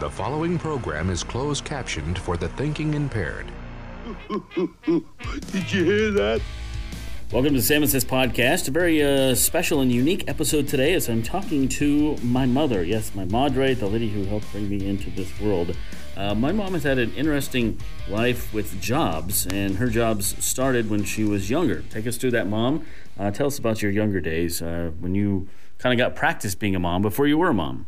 The following program is closed captioned for the thinking impaired. Did you hear that? Welcome to the Salmon Says podcast. A very uh, special and unique episode today as I'm talking to my mother. Yes, my madre, the lady who helped bring me into this world. Uh, my mom has had an interesting life with jobs, and her jobs started when she was younger. Take us through that, Mom. Uh, tell us about your younger days uh, when you kind of got practice being a mom before you were a mom.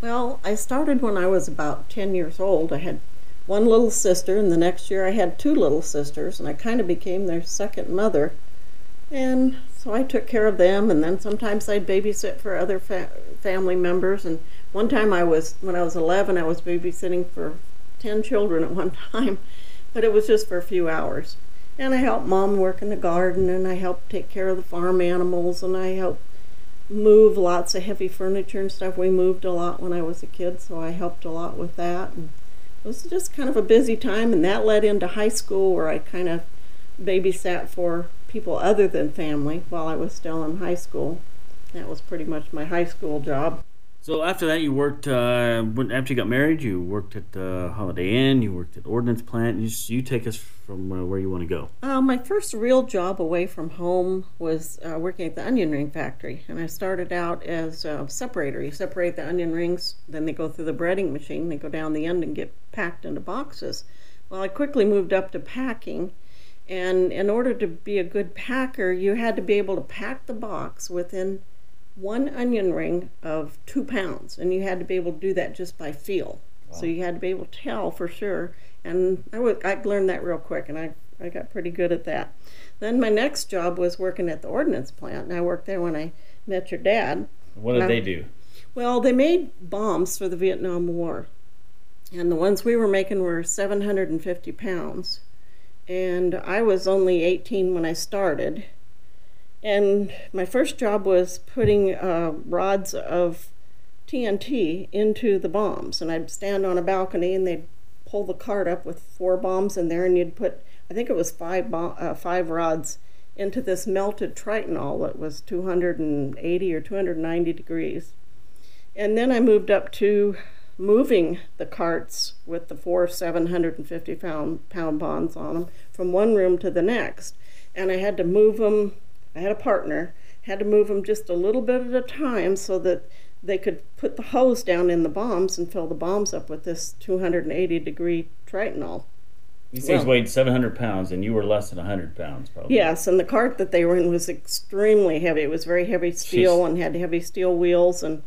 Well, I started when I was about 10 years old. I had one little sister, and the next year I had two little sisters, and I kind of became their second mother. And so I took care of them, and then sometimes I'd babysit for other fa- family members. And one time I was, when I was 11, I was babysitting for 10 children at one time, but it was just for a few hours. And I helped mom work in the garden, and I helped take care of the farm animals, and I helped move lots of heavy furniture and stuff. We moved a lot when I was a kid, so I helped a lot with that. And it was just kind of a busy time, and that led into high school where I kind of babysat for people other than family while I was still in high school. That was pretty much my high school job. So after that, you worked. Uh, after you got married, you worked at the Holiday Inn. You worked at Ordnance Plant. You, you take us from uh, where you want to go. Uh, my first real job away from home was uh, working at the onion ring factory, and I started out as a separator. You separate the onion rings, then they go through the breading machine. They go down the end and get packed into boxes. Well, I quickly moved up to packing. And in order to be a good packer, you had to be able to pack the box within one onion ring of two pounds, and you had to be able to do that just by feel. Wow. So you had to be able to tell for sure. And I, would, I learned that real quick, and I, I got pretty good at that. Then my next job was working at the ordnance plant, and I worked there when I met your dad. What did I, they do? Well, they made bombs for the Vietnam War, and the ones we were making were 750 pounds. And I was only 18 when I started and my first job was putting uh, rods of TNT into the bombs. And I'd stand on a balcony and they'd pull the cart up with four bombs in there, and you'd put, I think it was five, uh, five rods into this melted tritonal that was 280 or 290 degrees. And then I moved up to moving the carts with the four 750 pound, pound bonds on them from one room to the next. And I had to move them I had a partner, had to move them just a little bit at a time so that they could put the hose down in the bombs and fill the bombs up with this 280 degree tritonal. These things well, weighed 700 pounds, and you were less than 100 pounds, probably. Yes, and the cart that they were in was extremely heavy. It was very heavy steel Jeez. and had heavy steel wheels. And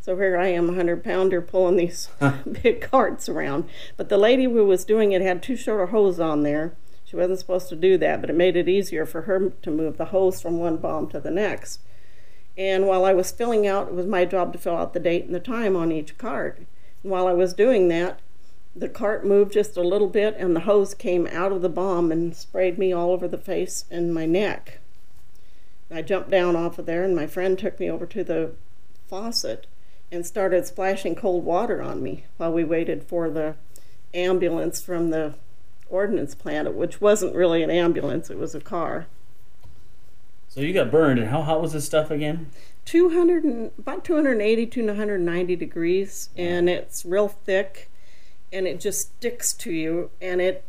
so here I am, a 100 pounder, pulling these big carts around. But the lady who was doing it had two short a hose on there. Wasn't supposed to do that, but it made it easier for her to move the hose from one bomb to the next. And while I was filling out, it was my job to fill out the date and the time on each cart. And while I was doing that, the cart moved just a little bit and the hose came out of the bomb and sprayed me all over the face and my neck. I jumped down off of there and my friend took me over to the faucet and started splashing cold water on me while we waited for the ambulance from the ordnance plant, which wasn't really an ambulance, it was a car. So you got burned, and how hot was this stuff again? 200 and, about 280 to 190 degrees, and it's real thick, and it just sticks to you, and it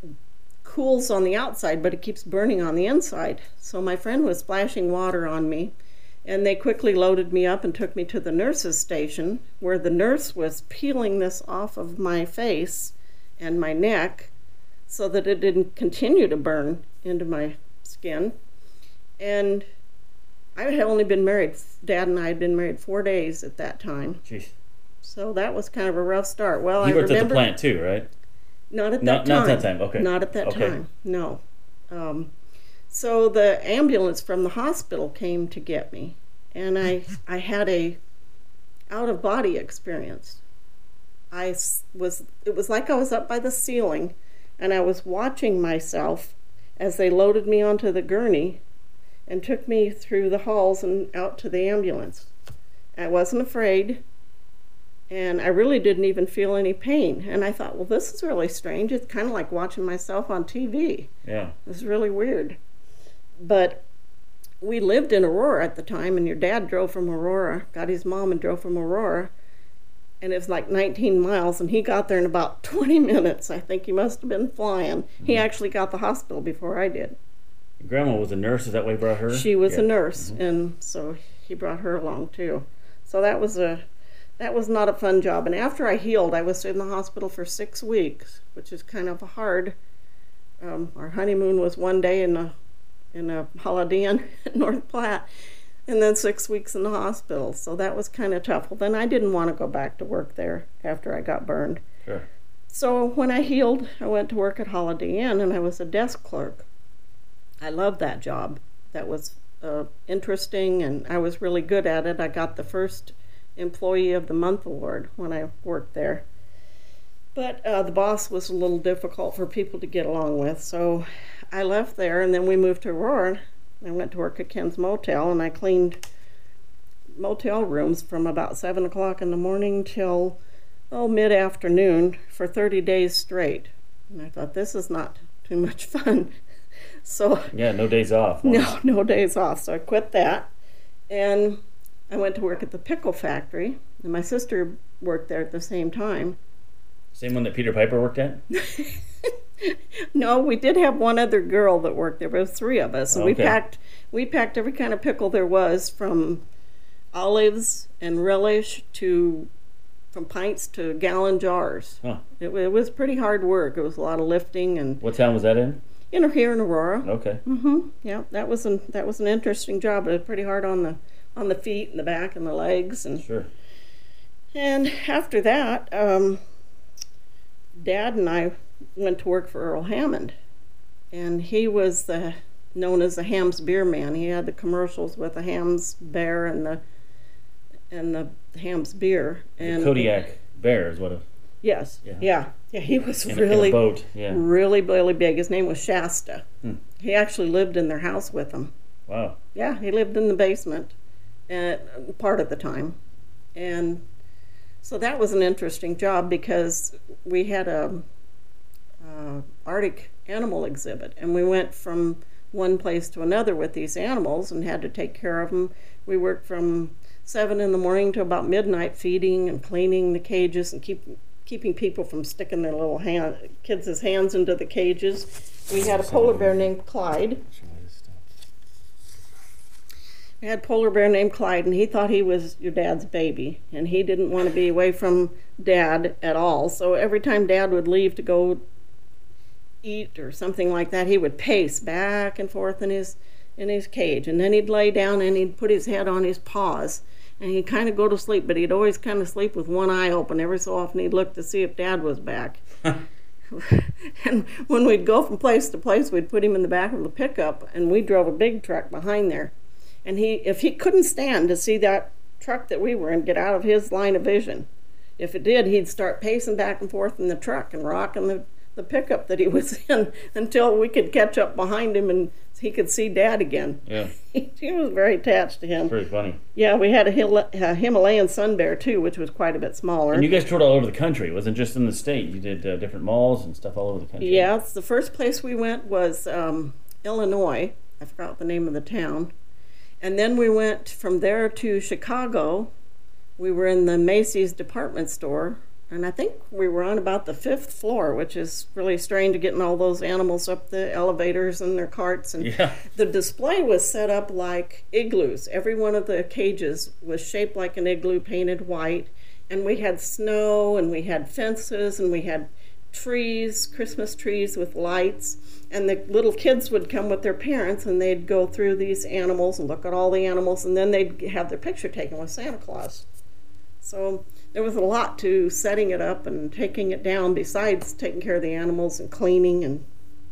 cools on the outside, but it keeps burning on the inside. So my friend was splashing water on me, and they quickly loaded me up and took me to the nurse's station, where the nurse was peeling this off of my face and my neck so that it didn't continue to burn into my skin. And I had only been married, Dad and I had been married four days at that time. Jeez. So that was kind of a rough start. Well, you I worked remember, at the plant too, right? Not at not, that time. Not at that time. Okay. Not at that okay. time. No. Um, so the ambulance from the hospital came to get me, and I I had a out of body experience. I was it was like I was up by the ceiling and I was watching myself as they loaded me onto the gurney and took me through the halls and out to the ambulance. I wasn't afraid, and I really didn't even feel any pain. And I thought, well, this is really strange. It's kind of like watching myself on TV. Yeah. It's really weird. But we lived in Aurora at the time, and your dad drove from Aurora, got his mom and drove from Aurora and it was like 19 miles, and he got there in about 20 minutes. I think he must have been flying. He actually got the hospital before I did. Grandma was a nurse. Is that why you brought her? She was Yeah. a nurse, and so he brought her along too. So that was a that was not a fun job. And after I healed, I was in the hospital for six weeks, which is kind of hard. Um, our honeymoon was one day in a in a Holiday Inn at North Platte, and then six weeks in the hospital. So that was kind of tough. Well, then I didn't want to go back to work there after I got burned. Sure. So when I healed, I went to work at Holiday Inn and I was a desk clerk. I loved that job. That was uh, interesting and I was really good at it. I got the first Employee of the Month award when I worked there. But uh, the boss was a little difficult for people to get along with, so I left there and then we moved to Aurora. I went to work at Ken's Motel and I cleaned motel rooms from about 7 o'clock in the morning till oh, mid afternoon for 30 days straight. And I thought, this is not too much fun. So, Yeah, no days off. no, no days off. So I quit that. And I went to work at the pickle factory. And my sister worked there at the same time. Same one that Peter Piper worked at? No, we did have one other girl that worked there, it three of us. And we packed we packed every kind of pickle there was from olives and relish to from pints to gallon jars. Huh. It, it was pretty hard work. It was a lot of lifting and What town was that in? In here in Aurora. Okay. Mm-hmm. Yeah, that was an that was an interesting job. It was pretty hard on the on the feet and the back and the legs and Sure. and after that, um, Dad and I went to work for Earl Hammond, and he was the known as the Hamm's beer man. He had the commercials with the Hamm's bear and the and the Hamm's beer and Kodiak Bear is what a, Yes, Yeah. yeah, yeah. He was in, in really boat. Yeah. really really big. His name was Shasta. Hmm. He actually lived in their house with them. Wow. Yeah, he lived in the basement uh, part of the time. And so that was an interesting job because we had a, uh Arctic animal exhibit and we went from one place to another with these animals and had to take care of them. We worked from seven in the morning to about midnight feeding and cleaning the cages and keep keeping people from sticking their little hand kids' hands into the cages. We had a polar bear named Clyde we had a polar bear named Clyde, and he thought he was your dad's baby, and he didn't want to be away from dad at all. So every time dad would leave to go eat or something like that, he would pace back and forth in his in his cage, and then he'd lay down and he'd put his head on his paws, and he'd kind of go to sleep, but he'd always kind of sleep with one eye open. Every so often, he'd look to see if dad was back. and when we'd go from place to place, we'd put him in the back of the pickup, and we drove a big truck behind there. And he, if he couldn't stand to see that truck that we were in get out of his line of vision, if it did, he'd start pacing back and forth in the truck and rocking the, the pickup that he was in until we could catch up behind him and he could see Dad again. Yeah. he was very attached to him. Pretty funny. Yeah, we had a, Hil- a Himalayan sun bear too, which was quite a bit smaller. And you guys toured all over the country. It wasn't just in the state. You did uh, different malls and stuff all over the country. Yeah, the first place we went was um, Illinois. I forgot the name of the town. And then we went from there to Chicago. We were in the Macy's department store. And I think we were on about the fifth floor, which is really strange to getting all those animals up the elevators and their carts. And Yeah. the display was set up like igloos. Every one of the cages was shaped like an igloo painted white. And we had snow and we had fences and we had trees, Christmas trees with lights. And the little kids would come with their parents and they'd go through these animals and look at all the animals and then they'd have their picture taken with Santa Claus. So there was a lot to setting it up and taking it down besides taking care of the animals and cleaning and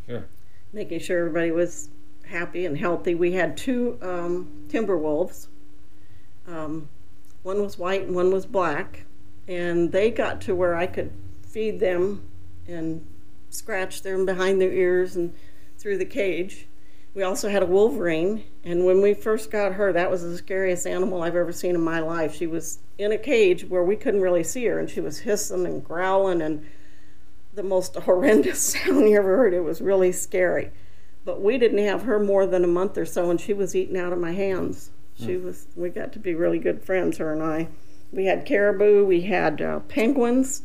Sure. making sure everybody was happy and healthy. We had two um, timber wolves. Um, one was white and one was black, and they got to where I could feed them and scratch them behind their ears and through the cage. We also had a wolverine, and when we first got her, that was the scariest animal I've ever seen in my life. She was in a cage where we couldn't really see her, and she was hissing and growling and the most horrendous sound you ever heard. It was really scary. But we didn't have her more than a month or so, and she was eating out of my hands. She was. We got to be really good friends, her and I. We had caribou, we had uh, penguins.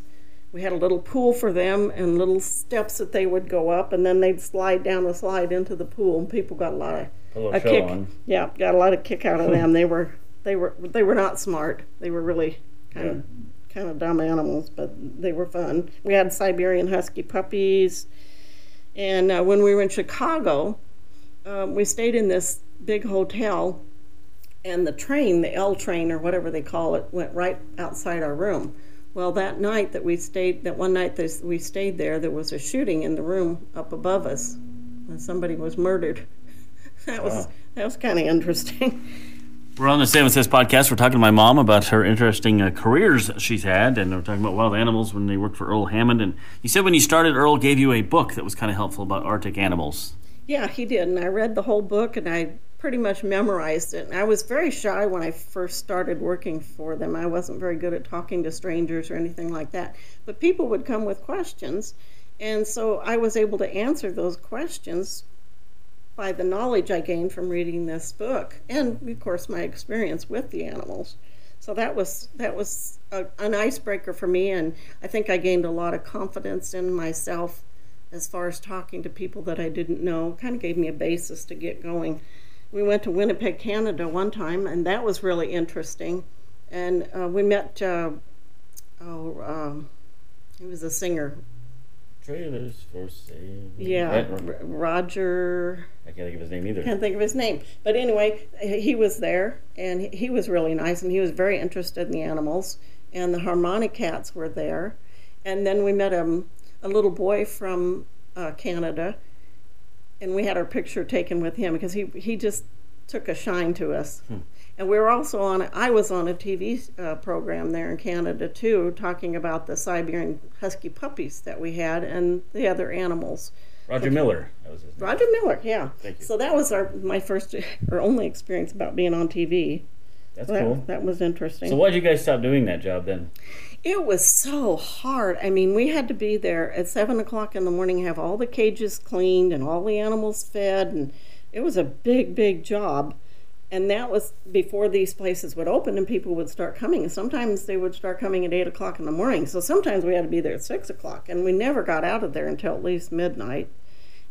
We had a little pool for them and little steps that they would go up, and then they'd slide down the slide into the pool. And people got a lot of A little a kick. on. Yeah, got a lot of kick out of them. they were they were they were not smart. They were really kind of kind of dumb animals, but they were fun. We had Siberian Husky puppies, and uh, when we were in Chicago, um, we stayed in this big hotel, and the train, the L train or whatever they call it, went right outside our room. Well, that night that we stayed, that one night that we stayed there, there was a shooting in the room up above us, and somebody was murdered. That was Wow. that was kind of interesting. We're on the Salmon Says podcast. We're talking to my mom about her interesting uh, careers she's had, and we're talking about wild animals when they worked for Earl Hammond. And you said when you started, Earl gave you a book that was kind of helpful about Arctic animals. Yeah, he did, and I read the whole book and I pretty much memorized it. And I was very shy when I first started working for them. I wasn't very good at talking to strangers or anything like that. But people would come with questions, and so I was able to answer those questions by the knowledge I gained from reading this book, and of course my experience with the animals. So that was that was a, an icebreaker for me, and I think I gained a lot of confidence in myself as far as talking to people that I didn't know. It Kind of gave me a basis to get going. We went to Winnipeg, Canada one time, and that was really interesting. And uh, we met, uh, oh, um, he was a singer. Trailers for sale. Yeah, Roger. I can't think of his name either. can't think of his name. But anyway, he was there, and he was really nice, and he was very interested in the animals. And the Harmonicats were there, and then we met a, a little boy from uh, Canada, and we had our picture taken with him because he he just took a shine to us. And we were also on. I was on a TV uh, program there in Canada too, talking about the Siberian Husky puppies that we had and the other animals. Roger Miller. That was his name. Roger Miller, yeah. Thank you. So that was our my first or only experience about being on TV. That's That, cool. that was interesting. So why'd you guys stop doing that job then? it was so hard. I mean, we had to be there at seven o'clock in the morning, have all the cages cleaned and all the animals fed, and it was a big, big job. And that was before these places would open and people would start coming. And sometimes they would start coming at eight o'clock in the morning. So sometimes we had to be there at six o'clock, and we never got out of there until at least midnight.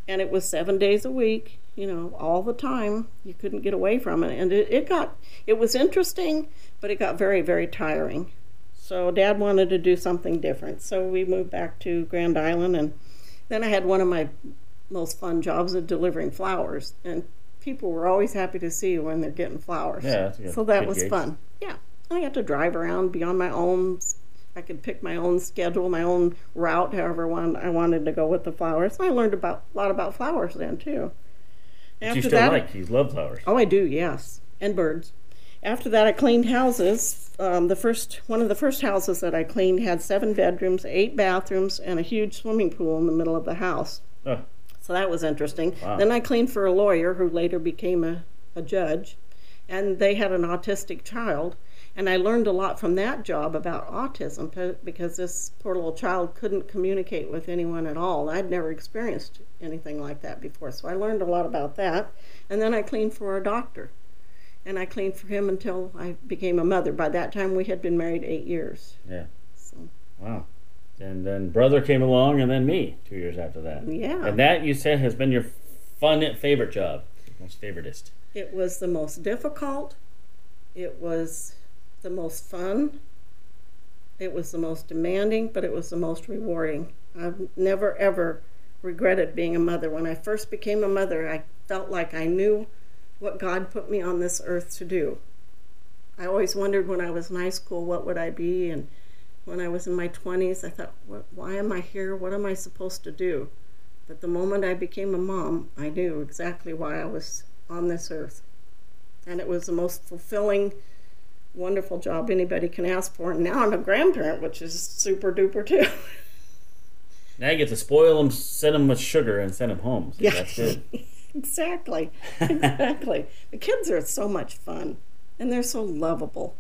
And it was seven days a week, you know, all the time. You couldn't get away from it, and it, it got it was interesting, but it got very, very tiring. So dad wanted to do something different. So we moved back to Grand Island and then I had one of my most fun jobs of delivering flowers and people were always happy to see you when they're getting flowers. Yeah, that's good- so that was fun. Yeah. I got to drive around, be on my own. I could pick my own schedule, my own route, however one I wanted to go with the flowers. And I learned about a lot about flowers then too. But you still like. You love flowers. Oh, I do, yes, and birds. After that, I cleaned houses. Um, the first one of the first houses that I cleaned had seven bedrooms, eight bathrooms, and a huge swimming pool in the middle of the house. Oh, So that was interesting. Wow. Then I cleaned for a lawyer who later became a, a judge, and they had an autistic child. And I learned a lot from that job about autism because this poor little child couldn't communicate with anyone at all. I'd never experienced anything like that before, so I learned a lot about that. And then I cleaned for a doctor, and I cleaned for him until I became a mother. By that time, we had been married eight years. yeah. So Wow. And then brother came along, and then me two years after that. Yeah. And that you said has been your fun favorite job, most favoritist. It was the most difficult. It was the most fun. It was the most demanding, but it was the most rewarding. I've never ever regretted being a mother. When I first became a mother, I felt like I knew what God put me on this earth to do. I always wondered when I was in high school what would I be and when I was in my 20s I thought why am I here? What am I supposed to do? But the moment I became a mom, I knew exactly why I was on this earth. And it was the most fulfilling, wonderful job anybody can ask for. And now I'm a grandparent, which is super duper too. Now you get to spoil them, send them with sugar, and send them home. So Yeah. that's good. exactly. Exactly. the kids are so much fun and they're so lovable.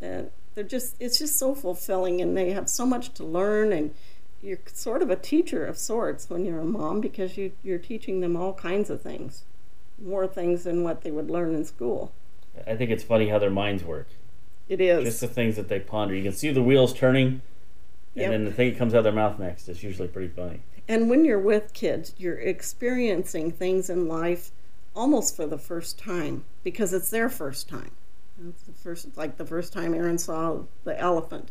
And they're just, it's just so fulfilling and they have so much to learn. And you're sort of a teacher of sorts when you're a mom because you, you're teaching them all kinds of things, more things than what they would learn in school. I think it's funny how their minds work. It is. Just the things that they ponder. You can see the wheels turning, and Yep. then the thing that comes out of their mouth next is usually pretty funny. And when you're with kids, you're experiencing things in life almost for the first time because it's their first time. It's the first, like the first time Aaron saw the elephant.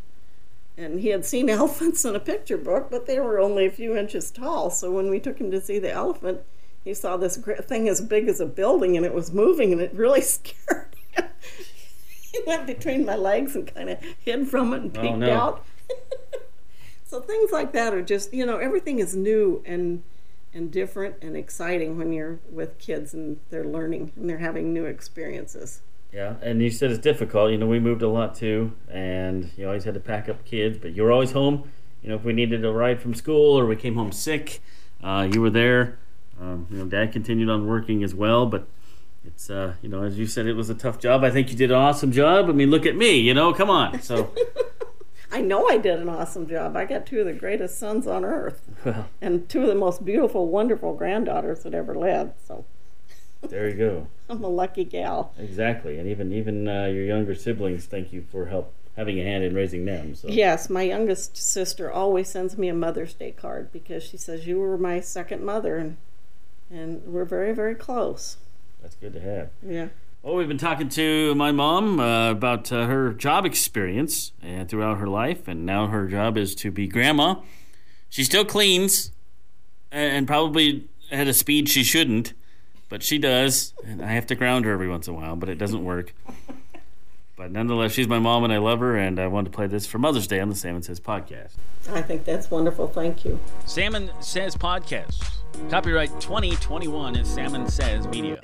And he had seen elephants in a picture book, but they were only a few inches tall. So when we took him to see the elephant, he saw this thing as big as a building and it was moving and it really scared him. He went between my legs and kind of hid from it and Oh, peeked no. out. So things like that are just you know everything is new and and different and exciting when you're with kids and they're learning and they're having new experiences. Yeah, and you said it's difficult. You know, we moved a lot too, and you always had to pack up kids, but you were always home. You know, if we needed a ride from school or we came home sick, uh, you were there. Um, you know, Dad continued on working as well, but it's uh, you know, as you said, it was a tough job. I think you did an awesome job. I mean, look at me. You know, come on. So, I know I did an awesome job. I got two of the greatest sons on earth well, and two of the most beautiful, wonderful granddaughters that ever lived. So there you go. I'm a lucky gal. Exactly, and even even uh, your younger siblings thank you for help having a hand in raising them. So Yes, my youngest sister always sends me a Mother's Day card because she says you were my second mother and and we're very very close. That's good to have. Yeah. Well, we've been talking to my mom uh, about uh, her job experience and throughout her life, and now her job is to be grandma. She still cleans, and and probably at a speed she shouldn't, but she does, and I have to ground her every once in a while, but it doesn't work. But nonetheless, she's my mom, and I love her, and I wanted to play this for Mother's Day on the Salmon Says podcast. I think that's wonderful. Thank you. Salmon Says Podcast. Copyright 2021 is Salmon Says Media.